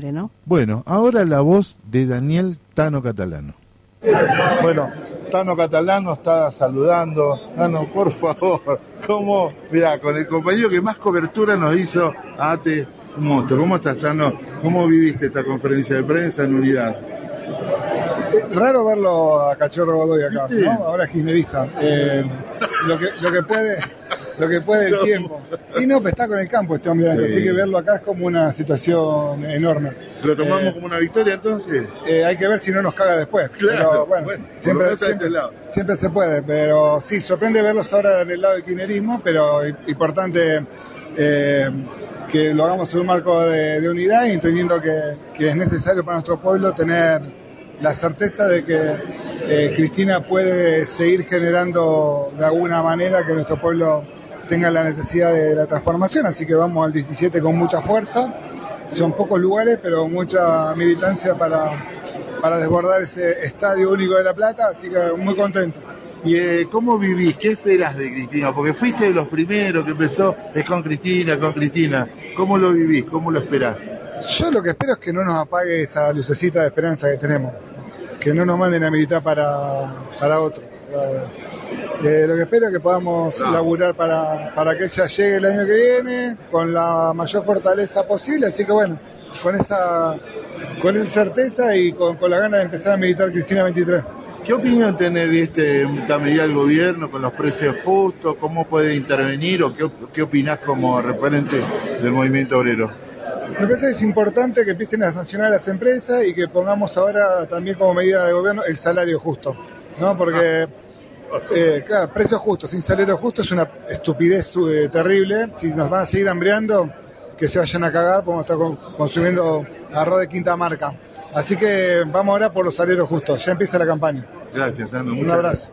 ¿no? Bueno, ahora la voz de Daniel Tano Catalano. Bueno, Tano Catalano está saludando. Tano, por favor, ¿cómo? Mira, con el compañero que más cobertura nos hizo ATE, un monstruo. ¿Cómo estás, Tano? ¿Cómo viviste esta conferencia de prensa en unidad? Raro verlo a Cachorro Godoy acá. ¿no? Ahora es kirchnerista. Eh, lo, que, lo que puede lo que puede el tiempo. Y no, pues está con el campo este hombre, Sí. así que verlo acá es como una situación enorme. ¿Lo tomamos Eh, como una victoria entonces? eh, hay que ver si no nos caga después. Claro, Pero, bueno, siempre, este lado. siempre se puede, pero sí, sorprende verlos ahora en el lado del kirchnerismo, pero importante eh, que lo hagamos en un marco de, de unidad y entendiendo que, que es necesario para nuestro pueblo tener la certeza de que eh, Cristina puede seguir generando de alguna manera que nuestro pueblo tenga la necesidad de la transformación, así que vamos al 17 con mucha fuerza, son pocos lugares, pero mucha militancia para, para desbordar ese estadio único de La Plata, así que muy contento. ¿Y eh, cómo vivís? ¿Qué esperas de Cristina? Porque fuiste de los primeros que empezó, es con Cristina, con Cristina. ¿Cómo lo vivís? ¿Cómo lo esperás? Yo lo que espero es que no nos apague esa lucecita de esperanza que tenemos, que no nos manden a militar para, para otro. Sea, que lo que espero es que podamos laburar para, para que ella llegue el año que viene con la mayor fortaleza posible, así que bueno, con esa, con esa certeza y con, con la ganas de empezar a militar Cristina 23. ¿Qué opinión tenés de este, esta medida del gobierno con los precios justos? ¿Cómo puede intervenir o qué, qué opinás como referente del movimiento obrero? Me parece que es importante que empiecen a sancionar a las empresas y que pongamos ahora también como medida de gobierno el salario justo, ¿no? Porque, eh, claro, precio justo, sin salario justo es una estupidez eh, terrible. Si nos van a seguir hambreando, que se vayan a cagar, podemos estar con- consumiendo arroz de quinta marca. Así que vamos ahora por los salarios justos, ya empieza la campaña. Gracias, Tano. Un abrazo.